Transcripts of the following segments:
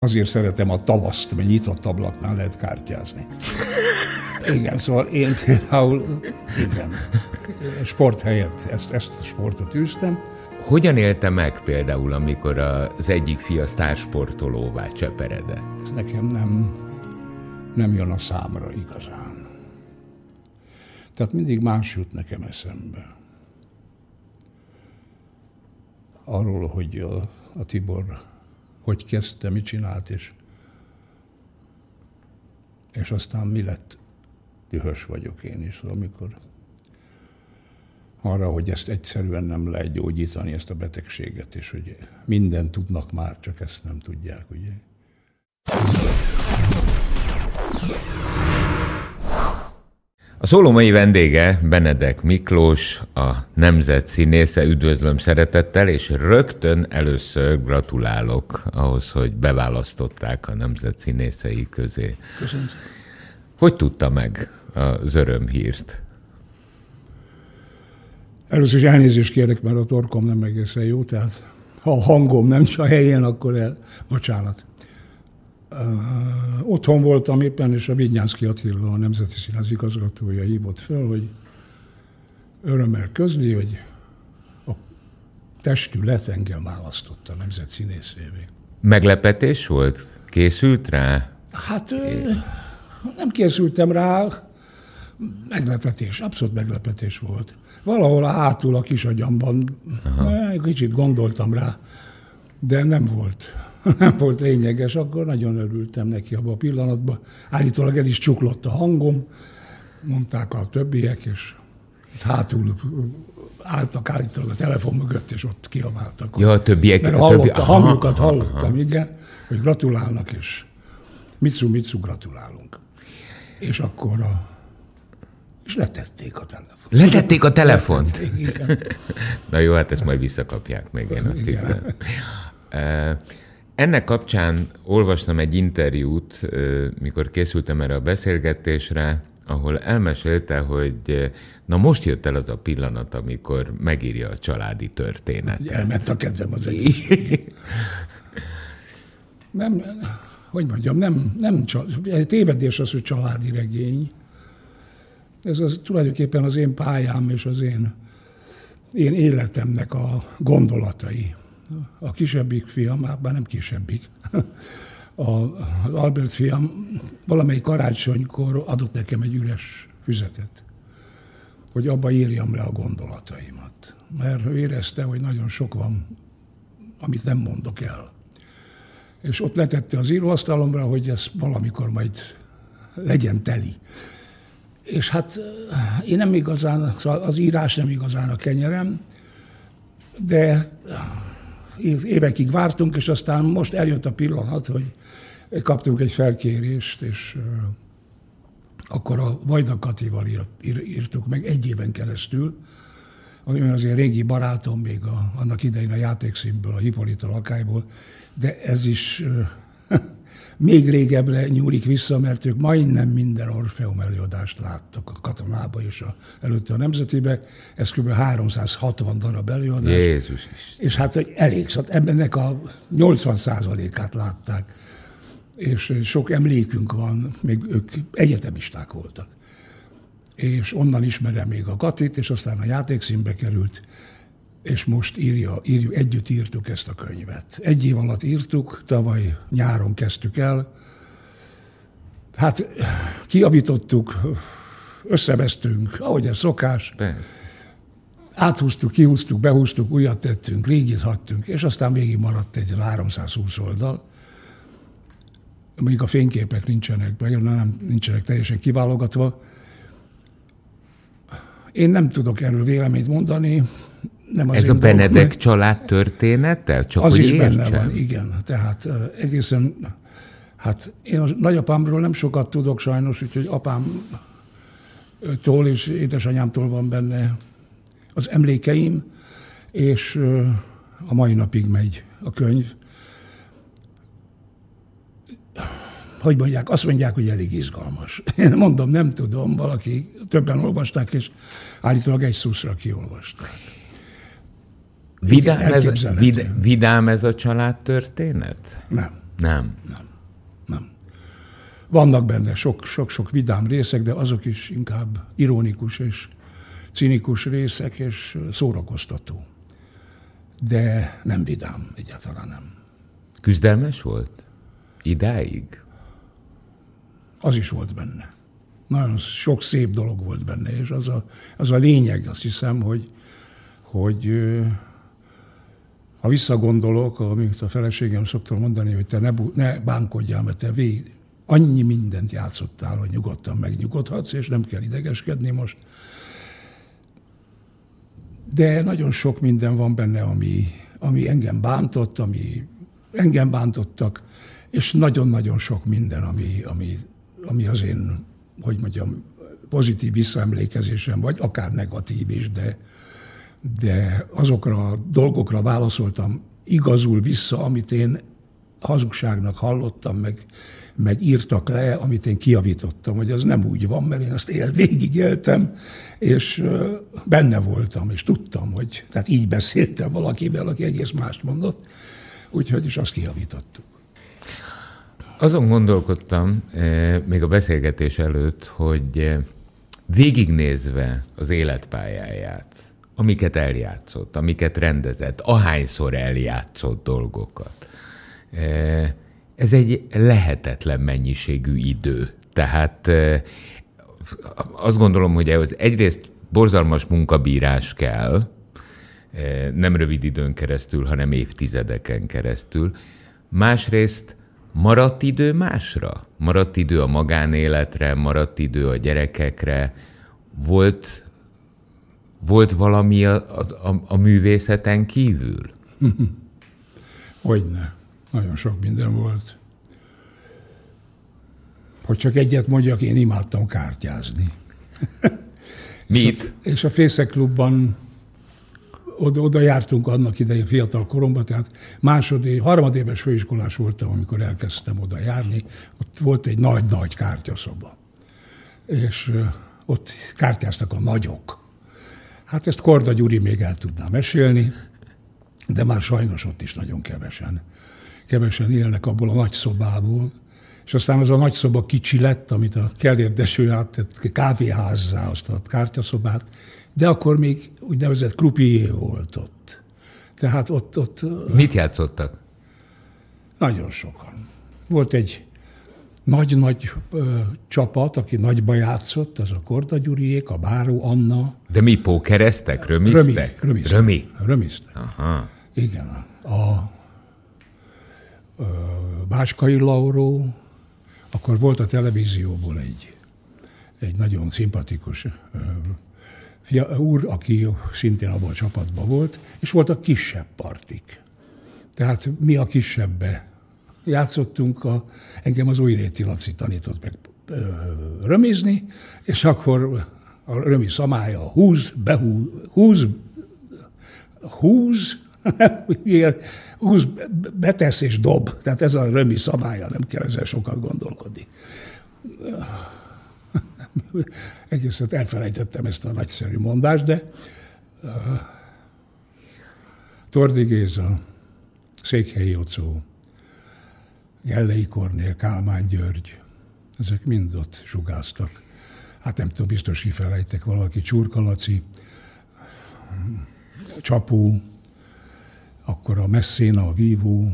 Azért szeretem a tavaszt, mert nyitott ablaknál lehet kártyázni. Igen, szóval én például, igen, sport helyett ezt, ezt a sportot űztem. Hogyan élte meg például, amikor az egyik fia sztársportolóvá cseperedett? Nekem nem, nem jön a számra igazán. Tehát mindig más jut nekem eszembe. Arról, hogy a, a Tibor hogy kezdte, mit csinált, és, és aztán mi lett. Dühös vagyok én is, amikor arra, hogy ezt egyszerűen nem lehet gyógyítani, ezt a betegséget, és hogy mindent tudnak már, csak ezt nem tudják, ugye. A szóló mai vendége Benedek Miklós, a Nemzet színésze. Üdvözlöm szeretettel, és rögtön először gratulálok ahhoz, hogy beválasztották a Nemzet színészei közé. Köszönöm. Hogy tudta meg az örömhírt? Először is elnézést kérek, mert a torkom nem egészen jó, tehát ha a hangom nem a helyén, akkor el, bocsánat. Otthon voltam éppen, és a Vignyánszki Attila, a Nemzeti Színház igazgatója hívott föl, hogy örömmel közli, hogy a testület engem választotta a nemzet színészévé. Meglepetés volt? Készült rá? Hát nem készültem rá, meglepetés, abszolút meglepetés volt. Valahol a hátul a kis agyamban kicsit gondoltam rá, de nem volt nem volt lényeges, akkor nagyon örültem neki abban a pillanatban. Állítólag el is csuklott a hangom, mondták a többiek, és hátul álltak állítólag a telefon mögött, és ott kiabáltak. Ja, a többiek. Mert a, hallott, többi, a hangjukat aha, hallottam, aha. igen, hogy gratulálnak, és Mitsu, Mitsu, gratulálunk. És akkor a és letették a telefont. Letették a telefont? Igen. Na jó, hát ezt majd visszakapják még, én azt hiszem. Ennek kapcsán olvastam egy interjút, mikor készültem erre a beszélgetésre, ahol elmesélte, hogy na most jött el az a pillanat, amikor megírja a családi történet. Elment a kedvem az egész. nem, hogy mondjam, nem, nem tévedés az, hogy családi regény. Ez az, tulajdonképpen az én pályám és az én, én életemnek a gondolatai a kisebbik fiam, már nem kisebbik, a, az Albert fiam valamelyik karácsonykor adott nekem egy üres füzetet, hogy abba írjam le a gondolataimat. Mert érezte, hogy nagyon sok van, amit nem mondok el. És ott letette az íróasztalomra, hogy ez valamikor majd legyen teli. És hát én nem igazán, szóval az írás nem igazán a kenyerem, de évekig vártunk, és aztán most eljött a pillanat, hogy kaptunk egy felkérést, és akkor a Vajda Katival írt, írtuk meg egy éven keresztül, ami az én régi barátom, még a, annak idején a játékszínből, a Hippolyta lakályból, de ez is még régebbre nyúlik vissza, mert ők majdnem minden Orfeum előadást láttak a katonába és a, előtte a nemzetibe. Ez kb. 360 darab előadás. Jézus És hát hogy elég, szóval ennek a 80 át látták. És sok emlékünk van, még ők egyetemisták voltak. És onnan ismerem még a Katit, és aztán a játékszínbe került és most írja, írjuk, együtt írtuk ezt a könyvet. Egy év alatt írtuk, tavaly nyáron kezdtük el. Hát kiavítottuk, összevesztünk, ahogy ez szokás. Persze. Áthúztuk, kihúztuk, behúztuk, újat tettünk, régit hagytunk, és aztán végig maradt egy 320 oldal. Mondjuk a fényképek nincsenek, meg nem nincsenek teljesen kiválogatva. Én nem tudok erről véleményt mondani, nem az Ez a Benedek dolog, család története? Csak az hogy is értsem. benne van, igen. Tehát egészen, hát én a nagyapámról nem sokat tudok sajnos, úgyhogy apámtól és édesanyámtól van benne az emlékeim, és a mai napig megy a könyv. Hogy mondják? Azt mondják, hogy elég izgalmas. Én mondom, nem tudom, valaki többen olvasták, és állítólag egy szuszra kiolvasták. Vidám, ez, vid, vidám ez a család történet? Nem. Nem. Nem. Nem. Vannak benne sok-sok vidám részek, de azok is inkább ironikus és cinikus részek, és szórakoztató. De nem vidám, egyáltalán nem. Küzdelmes volt? Idáig? Az is volt benne. Nagyon sok szép dolog volt benne, és az a, az a lényeg, azt hiszem, hogy, hogy ha visszagondolok, amit a feleségem szoktam mondani, hogy te ne, ne bánkodjál, mert te végig, annyi mindent játszottál, hogy nyugodtan megnyugodhatsz, és nem kell idegeskedni most. De nagyon sok minden van benne, ami, ami engem bántott, ami engem bántottak, és nagyon-nagyon sok minden, ami, ami, ami az én, hogy mondjam, pozitív visszaemlékezésem, vagy akár negatív is, de, de azokra a dolgokra válaszoltam igazul vissza, amit én hazugságnak hallottam, meg, meg írtak le, amit én kiavítottam, hogy az nem úgy van, mert én azt él, végigéltem, és benne voltam, és tudtam, hogy tehát így beszéltem valakivel, aki egész mást mondott, úgyhogy is azt kiavítottuk. Azon gondolkodtam, még a beszélgetés előtt, hogy végignézve az életpályáját, amiket eljátszott, amiket rendezett, ahányszor eljátszott dolgokat. E, ez egy lehetetlen mennyiségű idő. Tehát e, azt gondolom, hogy ez egyrészt borzalmas munkabírás kell, e, nem rövid időn keresztül, hanem évtizedeken keresztül. Másrészt maradt idő másra? Maradt idő a magánéletre, maradt idő a gyerekekre, volt volt valami a, a, a művészeten kívül? Hogyne. Nagyon sok minden volt. Hogy csak egyet mondjak, én imádtam kártyázni. Mit? És a, a Fészek Klubban oda, oda jártunk annak idején fiatal koromban, tehát másodé, harmadéves főiskolás voltam, amikor elkezdtem oda járni. Ott volt egy nagy-nagy kártyaszoba. És ott kártyáztak a nagyok. Hát ezt Korda Gyuri még el tudná mesélni, de már sajnos ott is nagyon kevesen. Kevesen élnek abból a nagy szobából, és aztán az a nagy szoba kicsi lett, amit a Kellérdeső áttett kávéházzá, azt a kártyaszobát, de akkor még úgynevezett krupié volt ott. Tehát ott, ott... Mit játszottak? Nagyon sokan. Volt egy nagy-nagy csapat, aki nagyba játszott, az a Korda Gyuriék, a Báró Anna. De mi pókereztek, römiztek? Römi. Römi. Römiztek. Aha. Igen. A, a Báskai Lauró, akkor volt a televízióból egy, egy nagyon szimpatikus fia, úr, aki szintén abban a csapatban volt, és volt a kisebb partik. Tehát mi a kisebbbe játszottunk, a, engem az Újréti Laci tanított meg römizni, és akkor a römi szamája húz, behúz, húz, húz, húz, betesz és dob. Tehát ez a römi szabálya, nem kell ezzel sokat gondolkodni. Egészen elfelejtettem ezt a nagyszerű mondást, de Tordi Géza, Székhelyi Jocó, Gellei Kornél, Kálmán György, ezek mind ott sugáztak. Hát nem tudom, biztos kifelejtek valaki, Csurkalaci, Csapó, akkor a Messzéna, a Vívó,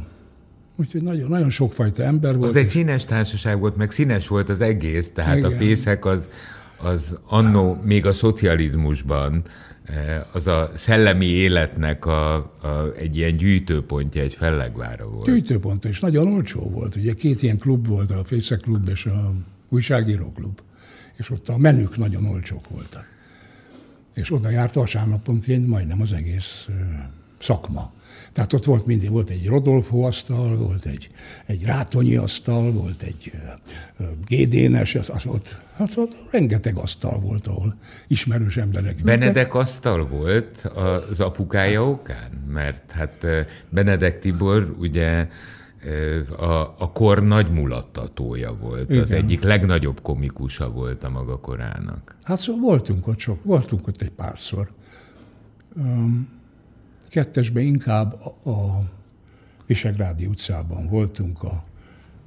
Úgyhogy nagyon, nagyon sokfajta ember volt. Az egy színes társaság volt, meg színes volt az egész, tehát Igen. a fészek az, az annó még a szocializmusban az a szellemi életnek a, a, egy ilyen gyűjtőpontja, egy fellegvára volt. Gyűjtőpont, és nagyon olcsó volt. Ugye két ilyen klub volt, a Fészek klub és a újságíró klub. És ott a menük nagyon olcsók voltak. És oda járt vasárnaponként majdnem az egész szakma. Tehát ott volt mindig, volt egy Rodolfo asztal, volt egy, egy Rátonyi asztal, volt egy Gédénes, az, az ott, hát ott rengeteg asztal volt, ahol ismerős emberek Benedek asztal volt az apukája okán? Mert hát Benedek Tibor ugye a, a kor nagy mulattatója volt, Igen. az egyik legnagyobb komikusa volt a maga korának. Hát szóval voltunk ott sok, voltunk ott egy párszor. Um, kettesben inkább a, Visegrádi utcában voltunk a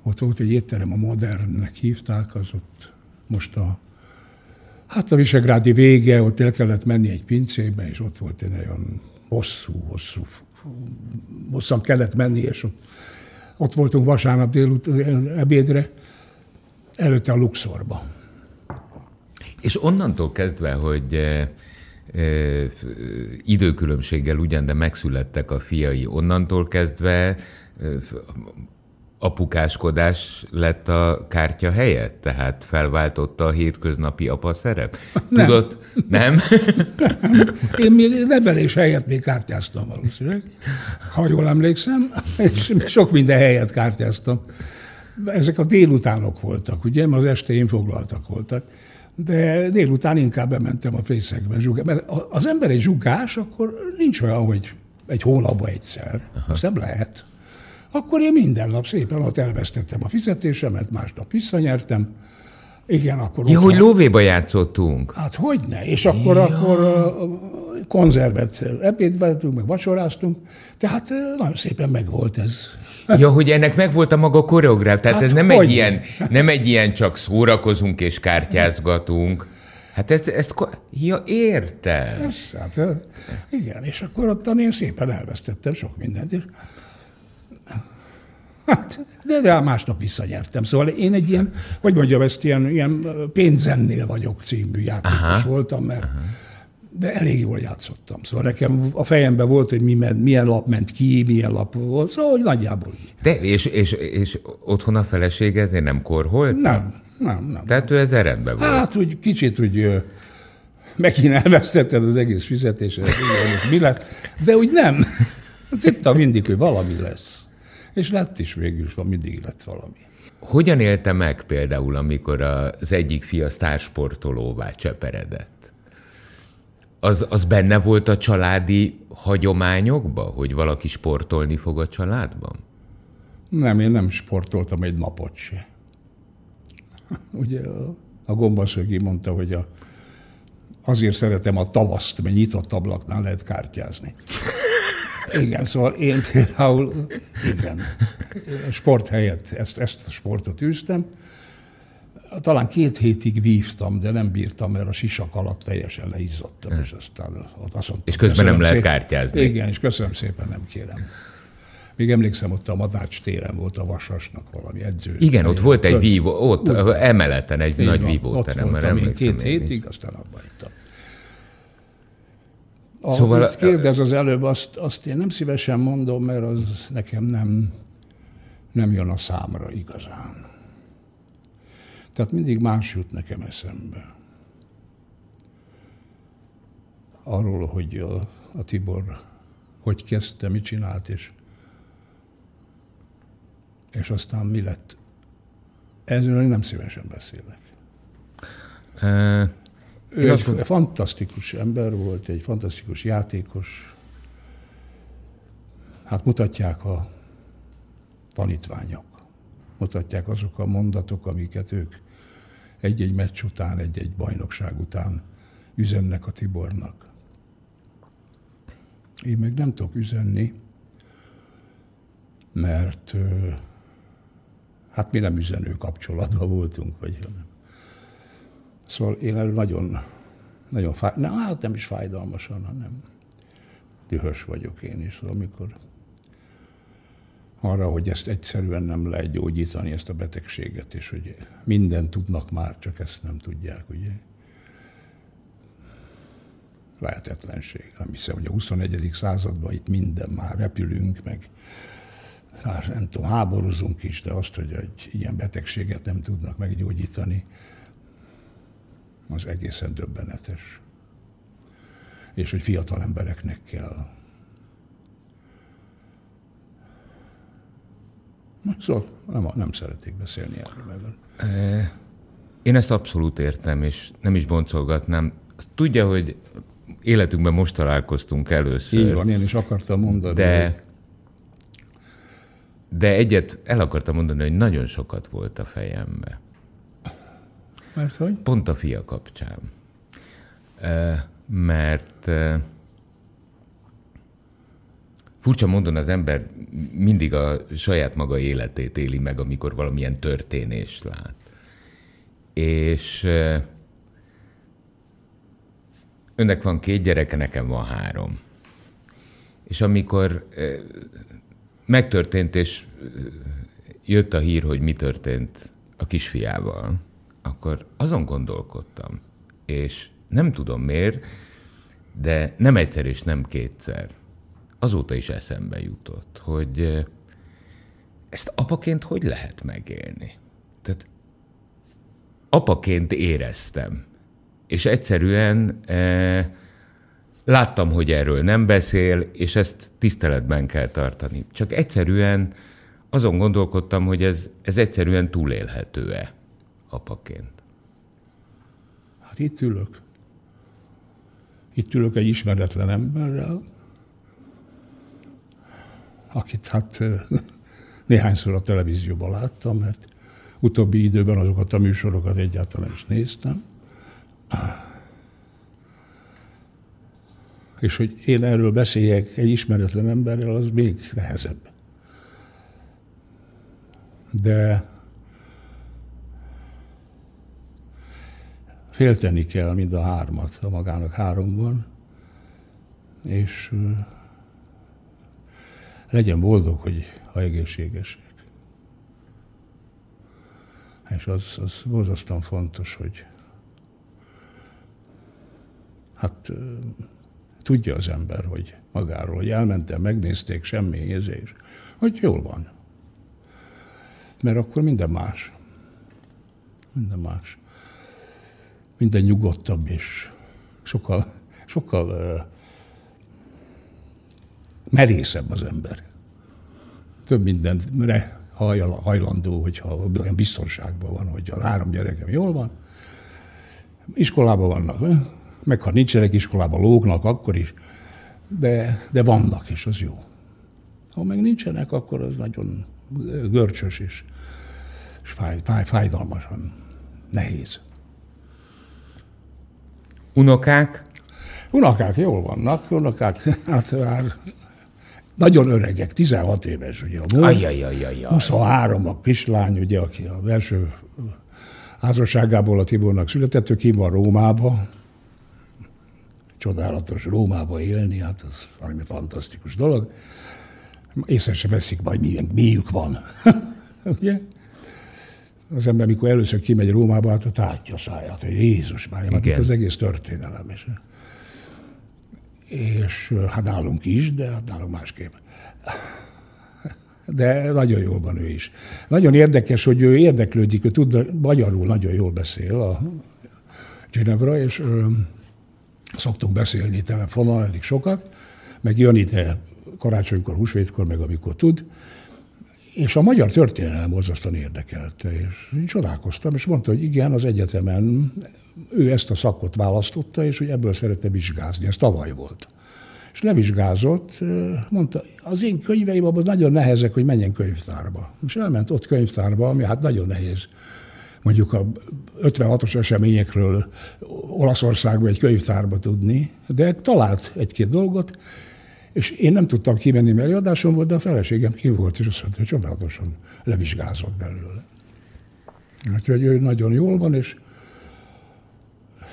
ott volt egy étterem, a Modernnek hívták, az ott most a Hát a Visegrádi vége, ott el kellett menni egy pincébe, és ott volt egy olyan hosszú, hosszú, hosszan kellett menni, és ott, ott voltunk vasárnap délután ebédre, előtte a Luxorba. És onnantól kezdve, hogy e, e, időkülönbséggel ugyan, de megszülettek a fiai, onnantól kezdve apukáskodás lett a kártya helyett? Tehát felváltotta a hétköznapi apa szerep? Nem. Tudod? Nem? nem. Én még nevelés helyett még kártyáztam valószínűleg, ha jól emlékszem, és sok minden helyet kártyáztam. Ezek a délutánok voltak, ugye, mert az este én foglaltak voltak. De délután inkább bementem a fészekbe zsugás. Mert az ember egy zsugás, akkor nincs olyan, hogy egy hónapban egyszer. Aha. Azt nem lehet akkor én minden nap szépen ott elvesztettem a fizetésemet, másnap visszanyertem. Igen, akkor... Ja, hogy lóvéba játszottunk. Hát hogy ne? És akkor, ja. akkor konzervet ebédveltünk, meg vacsoráztunk, tehát nagyon szépen megvolt ez. Ja, hogy ennek meg volt a maga koreográf, tehát hát ez nem egy, ilyen, nem egy ilyen csak szórakozunk és kártyázgatunk. Hát ezt, ezt ja, értem. Ez, hát, igen, és akkor ott én szépen elvesztettem sok mindent, és Hát, de, de másnap visszanyertem. Szóval én egy ilyen, hogy mondjam, ezt ilyen, ilyen pénzennél vagyok című játékos Aha. voltam, mert Aha. de elég jól játszottam. Szóval nekem a fejemben volt, hogy mi, milyen lap ment ki, milyen lap volt, szóval hogy nagyjából így. De és, és, és otthon a feleség ezért nem korholt? Nem, nem, nem. Tehát ő ez rendben volt? Hát úgy kicsit úgy megint elvesztetted az egész fizetéset, mi lett, de úgy nem. Tudtam mindig, hogy valami lesz. És lett is végül van mindig lett valami. Hogyan élte meg például, amikor az egyik fia sztársportolóvá cseperedett? Az, az benne volt a családi hagyományokba, hogy valaki sportolni fog a családban? Nem, én nem sportoltam egy napot se. Ugye a gombaszögi mondta, hogy a, azért szeretem a tavaszt, mert nyitott ablaknál lehet kártyázni. Igen, szóval én például, igen, sport helyett ezt, ezt a sportot űztem. Talán két hétig vívtam, de nem bírtam, mert a sisak alatt teljesen leizzadtam, és aztán azt mondtam, És közben nem lehet kártyázni. Igen, és köszönöm szépen, nem kérem. Még emlékszem, ott a Madács téren volt a Vasasnak valami edző. Igen, ott volt egy vívó, ott Úgy, emeleten egy nagy vívóterem. Ott voltam én két hétig, aztán abba ittam. A, szóval, kérdez az előbb, azt, azt én nem szívesen mondom, mert az nekem nem, nem jön a számra igazán. Tehát mindig más jut nekem eszembe. Arról, hogy a, a Tibor hogy kezdte, mit csinált, és, és aztán mi lett. Ezről nem szívesen beszélek. Ő egy fantasztikus ember volt, egy fantasztikus játékos. Hát mutatják a tanítványok, mutatják azok a mondatok, amiket ők egy-egy meccs után, egy-egy bajnokság után üzennek a Tibornak. Én meg nem tudok üzenni, mert hát mi nem üzenő kapcsolatban voltunk, vagy nem. Szóval én erről nagyon, nagyon fáj, nem, hát nem is fájdalmasan, hanem dühös vagyok én is. Szóval amikor arra, hogy ezt egyszerűen nem lehet gyógyítani, ezt a betegséget, és hogy minden tudnak már, csak ezt nem tudják, ugye? Lehetetlenség. Nem hiszem, hogy a 21. században itt minden már repülünk, meg hát nem tudom, háborúzunk is, de azt, hogy egy ilyen betegséget nem tudnak meggyógyítani, az egészen döbbenetes. És hogy fiatal embereknek kell. Szóval nem, nem szeretnék beszélni erről. Én ezt abszolút értem, és nem is boncolgatnám. Tudja, hogy életünkben most találkoztunk először. Így van, én is akartam mondani. De, hogy... de egyet el akartam mondani, hogy nagyon sokat volt a fejembe. Mert hogy? Pont a fia kapcsán. Mert furcsa módon az ember mindig a saját maga életét éli meg, amikor valamilyen történést lát. És önnek van két gyereke, nekem van három. És amikor megtörtént, és jött a hír, hogy mi történt a kisfiával, akkor azon gondolkodtam, és nem tudom miért, de nem egyszer és nem kétszer. Azóta is eszembe jutott, hogy ezt apaként hogy lehet megélni? Tehát apaként éreztem, és egyszerűen e, láttam, hogy erről nem beszél, és ezt tiszteletben kell tartani. Csak egyszerűen azon gondolkodtam, hogy ez, ez egyszerűen túlélhető-e apaként. Hát itt ülök. Itt ülök egy ismeretlen emberrel, akit hát néhányszor a televízióban láttam, mert utóbbi időben azokat a műsorokat egyáltalán is néztem. És hogy én erről beszéljek egy ismeretlen emberrel, az még nehezebb. De félteni kell mind a hármat, a magának háromban, és legyen boldog, hogy ha egészségesek. És az, az borzasztóan fontos, hogy hát tudja az ember, hogy magáról, hogy elmentem, megnézték, semmi érzés, hogy jól van. Mert akkor minden más. Minden más. Minden nyugodtabb és sokkal, sokkal uh, merészebb az ember. Több mindenre hajlandó, hogyha olyan biztonságban van, hogy a három gyerekem jól van, iskolában vannak, meg ha nincsenek iskolában, lógnak, akkor is, de, de vannak, és az jó. Ha meg nincsenek, akkor az nagyon görcsös és, és fáj, fáj, fájdalmasan nehéz. Unokák? Unokák jól vannak, unokák, hát már nagyon öregek, 16 éves, ugye a múlt, 23 a kislány, ugye, aki a első házasságából a Tibornak született, ő ki van Rómába, csodálatos Rómába élni, hát az valami fantasztikus dolog. Észre se veszik majd, milyen mélyük van. ugye? Az ember, mikor először kimegy Rómába, hát a tátja száját, Jézus már, hát itt az egész történelem. És, és hát nálunk is, de hát nálunk másképp. De nagyon jól van ő is. Nagyon érdekes, hogy ő érdeklődik, ő tud, magyarul nagyon jól beszél a Ginevra, és ö, szoktunk beszélni telefonon elég sokat, meg jön ide karácsonykor, húsvétkor, meg amikor tud, és a magyar történelem borzasztóan érdekelte, és csodálkoztam, és mondta, hogy igen, az egyetemen ő ezt a szakot választotta, és hogy ebből szerette vizsgázni. Ez tavaly volt. És levizsgázott, mondta, az én könyveim abban nagyon nehezek, hogy menjen könyvtárba. És elment ott könyvtárba, ami hát nagyon nehéz mondjuk a 56-os eseményekről Olaszországban egy könyvtárba tudni, de talált egy-két dolgot, és én nem tudtam kimenni, mert előadásom volt, de a feleségem ki volt, és azt mondta, hogy csodálatosan levizsgázott belőle. Úgyhogy ő nagyon jól van, és,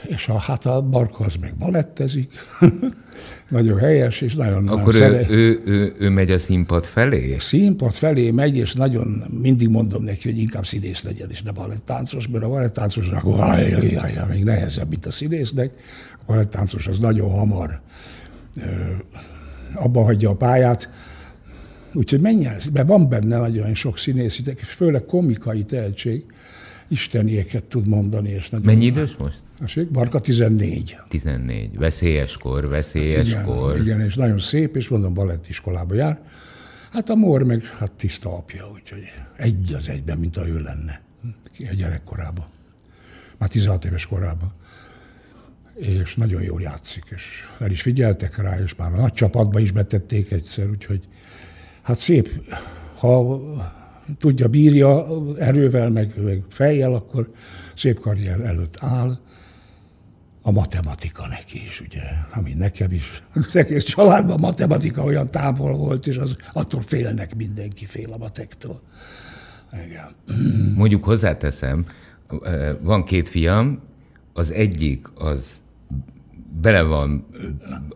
és a, hát a Barka az meg balettezik, nagyon helyes, és nagyon Akkor nagyon ő, ő, ő, ő, megy a színpad felé? Színpad felé megy, és nagyon mindig mondom neki, hogy inkább színész legyen, és ne balettáncos, mert a balettáncosnak még nehezebb, mint a színésznek. A balettáncos az nagyon hamar abba hagyja a pályát. Úgyhogy menjen, mert van benne nagyon sok színész, és főleg komikai tehetség, istenieket tud mondani. És nagyon Mennyi idős most? Esik? Barka 14. 14. Veszélyes kor, veszélyes igen, kor. Igen, és nagyon szép, és mondom, balettiskolába jár. Hát a Mór meg hát tiszta apja, úgyhogy egy az egyben, mint a ő lenne a gyerekkorában. Már 16 éves korában és nagyon jól játszik, és fel is figyeltek rá, és már a nagy csapatba is betették egyszer, úgyhogy hát szép, ha tudja, bírja erővel, meg, meg fejjel, akkor szép karrier előtt áll. a matematika neki is, ugye, ami nekem is. Az egész családban a matematika olyan távol volt, és az, attól félnek mindenki, fél a matektól. Igen. Mondjuk hozzáteszem, van két fiam, az egyik az bele van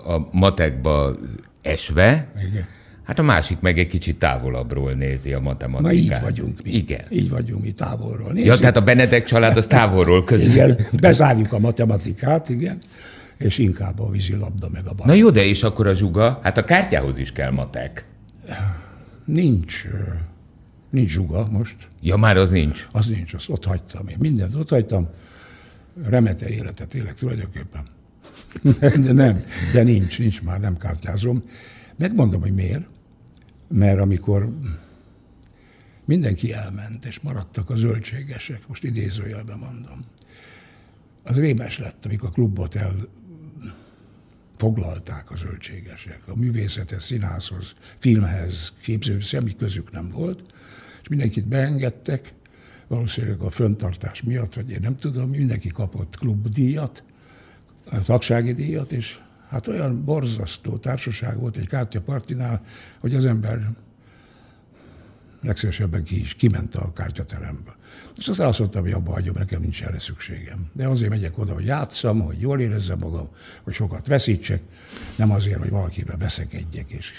a matekba esve, Igen. Hát a másik meg egy kicsit távolabbról nézi a matematikát. Na így vagyunk mi. Igen. Így vagyunk mi távolról. Nézzük. Ja, tehát a Benedek család az távolról közül. Igen, bezárjuk a matematikát, igen, és inkább a vízilabda meg a bal. Na jó, de és akkor a zsuga? Hát a kártyához is kell matek. Nincs, nincs zsuga most. Ja, már az nincs? Az nincs, azt ott hagytam én. Mindent ott hagytam. Remete életet élek tulajdonképpen. De nem, de nincs, nincs már, nem kártyázom. Megmondom, hogy miért mert amikor mindenki elment, és maradtak a zöldségesek, most idézőjelben mondom, az rémes lett, amikor a klubot el foglalták a zöldségesek. A művészethez, színházhoz, filmhez, képző, semmi közük nem volt, és mindenkit beengedtek, valószínűleg a föntartás miatt, vagy én nem tudom, mindenki kapott klubdíjat, tagsági díjat, és Hát olyan borzasztó társaság volt egy kártyapartinál, hogy az ember legszívesebben ki is kiment a kártyateremből. És aztán azt mondtam, hogy abba hagyom, nekem nincs erre szükségem. De azért megyek oda, hogy játszam, hogy jól érezzem magam, hogy sokat veszítsek, nem azért, hogy valakivel beszekedjek, és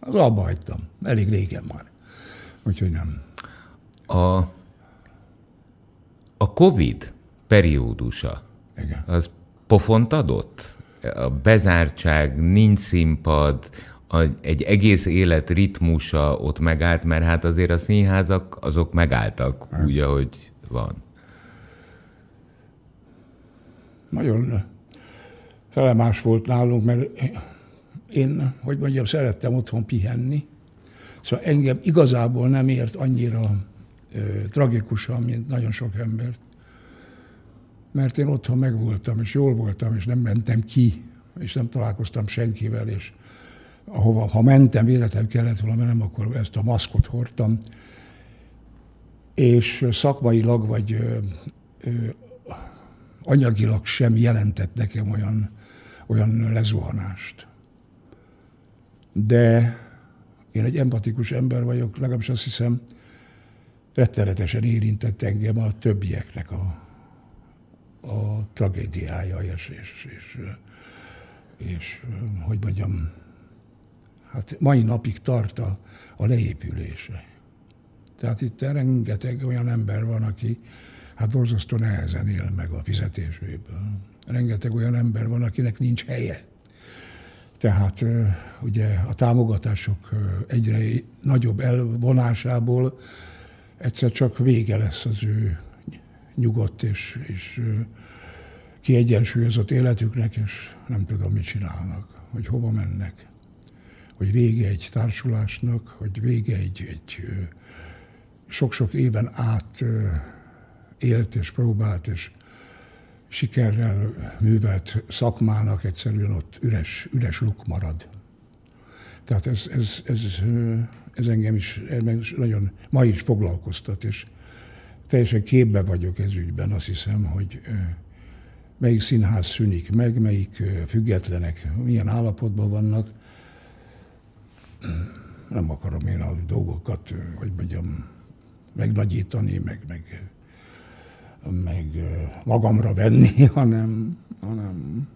az abba hagytam. Elég régen már. Úgyhogy nem. A, a COVID periódusa, Igen. az pofont adott? a bezártság, nincs színpad, a, egy egész élet ritmusa ott megállt, mert hát azért a színházak azok megálltak hát. úgy, ahogy van. Nagyon felemás volt nálunk, mert én, hogy mondjam, szerettem otthon pihenni, szóval engem igazából nem ért annyira tragikusan, mint nagyon sok embert mert én otthon megvoltam, és jól voltam, és nem mentem ki, és nem találkoztam senkivel, és ahova, ha mentem, véletlenül kellett volna nem akkor ezt a maszkot hordtam, és szakmailag vagy ö, ö, anyagilag sem jelentett nekem olyan, olyan lezuhanást. De én egy empatikus ember vagyok, legalábbis azt hiszem, rettenetesen érintett engem a többieknek a, a tragédiája, és, és, és, és hogy mondjam, hát mai napig tart a, a leépülése. Tehát itt rengeteg olyan ember van, aki hát borzasztó nehezen él meg a fizetéséből. Rengeteg olyan ember van, akinek nincs helye. Tehát ugye a támogatások egyre nagyobb elvonásából egyszer csak vége lesz az ő nyugodt és, és kiegyensúlyozott életüknek, és nem tudom, mit csinálnak, hogy hova mennek. Hogy vége egy társulásnak, hogy vége egy, egy sok-sok éven át élt és próbált, és sikerrel művelt szakmának egyszerűen ott üres, üres luk marad. Tehát ez, ez, ez, ez engem is nagyon ma is foglalkoztat, és teljesen képbe vagyok ez ügyben, azt hiszem, hogy melyik színház szűnik meg, melyik függetlenek milyen állapotban vannak. Nem akarom én a dolgokat, hogy mondjam, megnagyítani, meg, meg, meg magamra venni, hanem, hanem,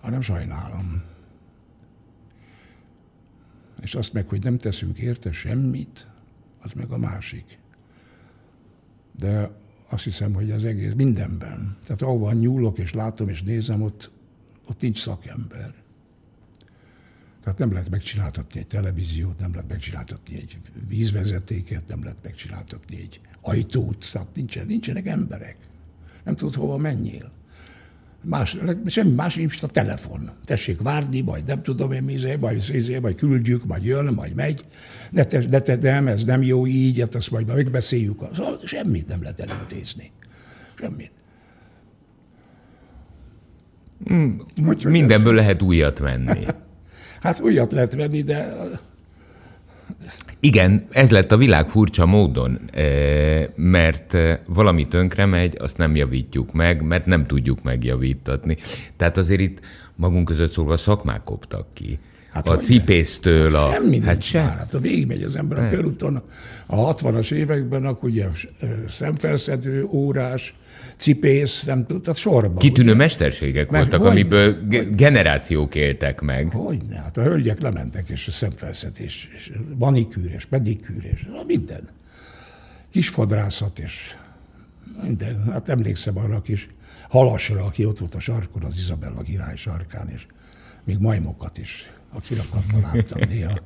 hanem sajnálom. És azt meg, hogy nem teszünk érte semmit, az meg a másik. De azt hiszem, hogy az egész mindenben. Tehát ahova nyúlok és látom és nézem, ott, ott nincs szakember. Tehát nem lehet megcsináltatni egy televíziót, nem lehet megcsináltatni egy vízvezetéket, nem lehet megcsináltatni egy ajtót, tehát nincsen, nincsenek emberek. Nem tudod, hova menjél. Más, semmi más nincs, a telefon. Tessék várni, majd nem tudom én mizé, majd, szézé, majd küldjük, majd jön, majd megy. Ne, te, ne te, nem, ez nem jó így, hát azt majd megbeszéljük. Szóval semmit nem lehet elintézni. Semmit. Mm, Mindenből lehet újat venni. hát újat lehet venni, de Igen, ez lett a világ furcsa módon, eh, mert eh, valami tönkre megy, azt nem javítjuk meg, mert nem tudjuk megjavítatni. Tehát azért itt magunk között szólva szakmák koptak ki. Hát a cipésztől a... Semmi hát sem. Hát ha végigmegy az ember a körúton a 60-as években, akkor ugye szemfelszedő, órás, cipész, nem tudtad, sorban. Kitűnő ugye? mesterségek meg, voltak, hogy, amiből hogy, generációk éltek meg. Hogy ne, hát a hölgyek lementek, és a szemfelszedés, és manikűr, és pedikűr, és minden. Kis fodrászat, és minden. Hát emlékszem arra a kis halasra, aki ott volt a sarkon, az Izabella király sarkán, és még majmokat is a kirakatta láttam néha.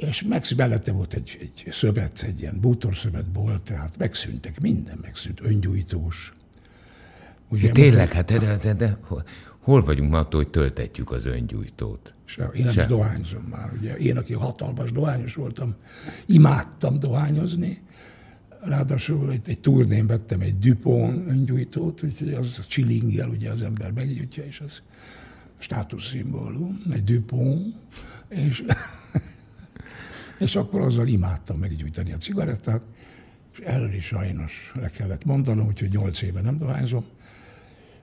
És megsz, mellette volt egy, egy szövet, egy ilyen bútorszövet volt, tehát megszűntek, minden megszűnt, öngyújtós. Ugye, tényleg, hát de, de, de, hol vagyunk ma attól, hogy töltetjük az öngyújtót? Se, én nem dohányzom már. Ugye. Én, aki hatalmas dohányos voltam, imádtam dohányozni, Ráadásul egy, egy turnén vettem egy Dupont öngyújtót, úgyhogy az csilinggel ugye az ember meggyújtja, és az státuszszimbólum, egy Dupont, és, és akkor azzal imádtam meggyújtani a cigarettát, és erről is sajnos le kellett mondanom, úgyhogy nyolc éve nem dohányzom,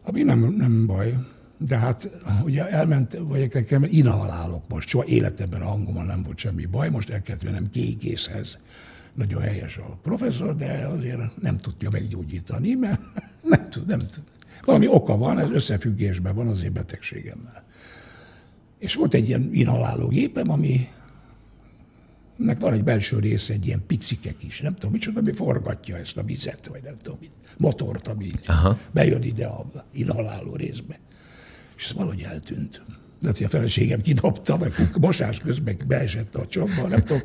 ami nem, nem baj, de hát ugye elment, vagy nekem inhalálok most, soha életemben a hangommal nem volt semmi baj, most el kellett mennem kékészhez. Nagyon helyes a professzor, de azért nem tudja meggyógyítani, mert nem tud, nem tud. Valami oka van, ez összefüggésben van az én betegségemmel. És volt egy ilyen inhaláló gépem, ami nek van egy belső része, egy ilyen picikek is, nem tudom micsoda, ami forgatja ezt a vizet, vagy nem tudom, motort, ami Aha. bejön ide a inhaláló részbe. És ez valahogy eltűnt. Lehet, hogy a feleségem kidobta, meg mosás közben beesett a csapba, nem tudom.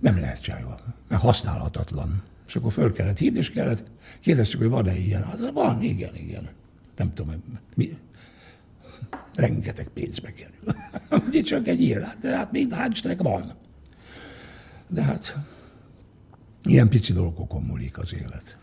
Nem lehet csinálni, mert használhatatlan. És akkor föl kellett hívni, és kellett, kérdeztük, hogy van-e ilyen. Hát van, igen, igen. Nem tudom, mi, rengeteg pénzbe kerül. Ugye csak egy ilyen, de hát még hál' van. De hát ilyen pici dolgokon múlik az élet.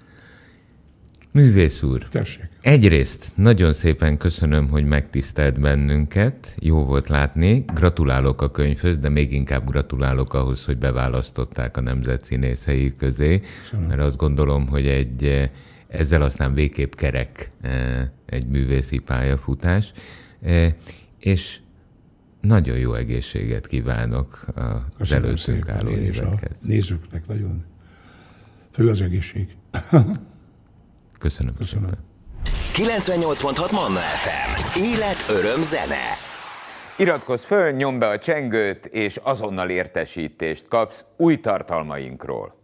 Művész úr, Tessék. egyrészt nagyon szépen köszönöm, hogy megtisztelt bennünket, jó volt látni, gratulálok a könyvhöz, de még inkább gratulálok ahhoz, hogy beválasztották a nemzet színészei közé, Köszönöm. mert azt gondolom, hogy egy eh, ezzel aztán végképp kerek eh, egy művészi pályafutás, eh, és nagyon jó egészséget kívánok az előttünk álló évekhez. nézőknek nagyon fő az egészség. Köszönöm, Köszönöm. szépen. 98.6 Manna FM. Élet, öröm, zene. Iratkozz föl, nyomd be a csengőt, és azonnal értesítést kapsz új tartalmainkról.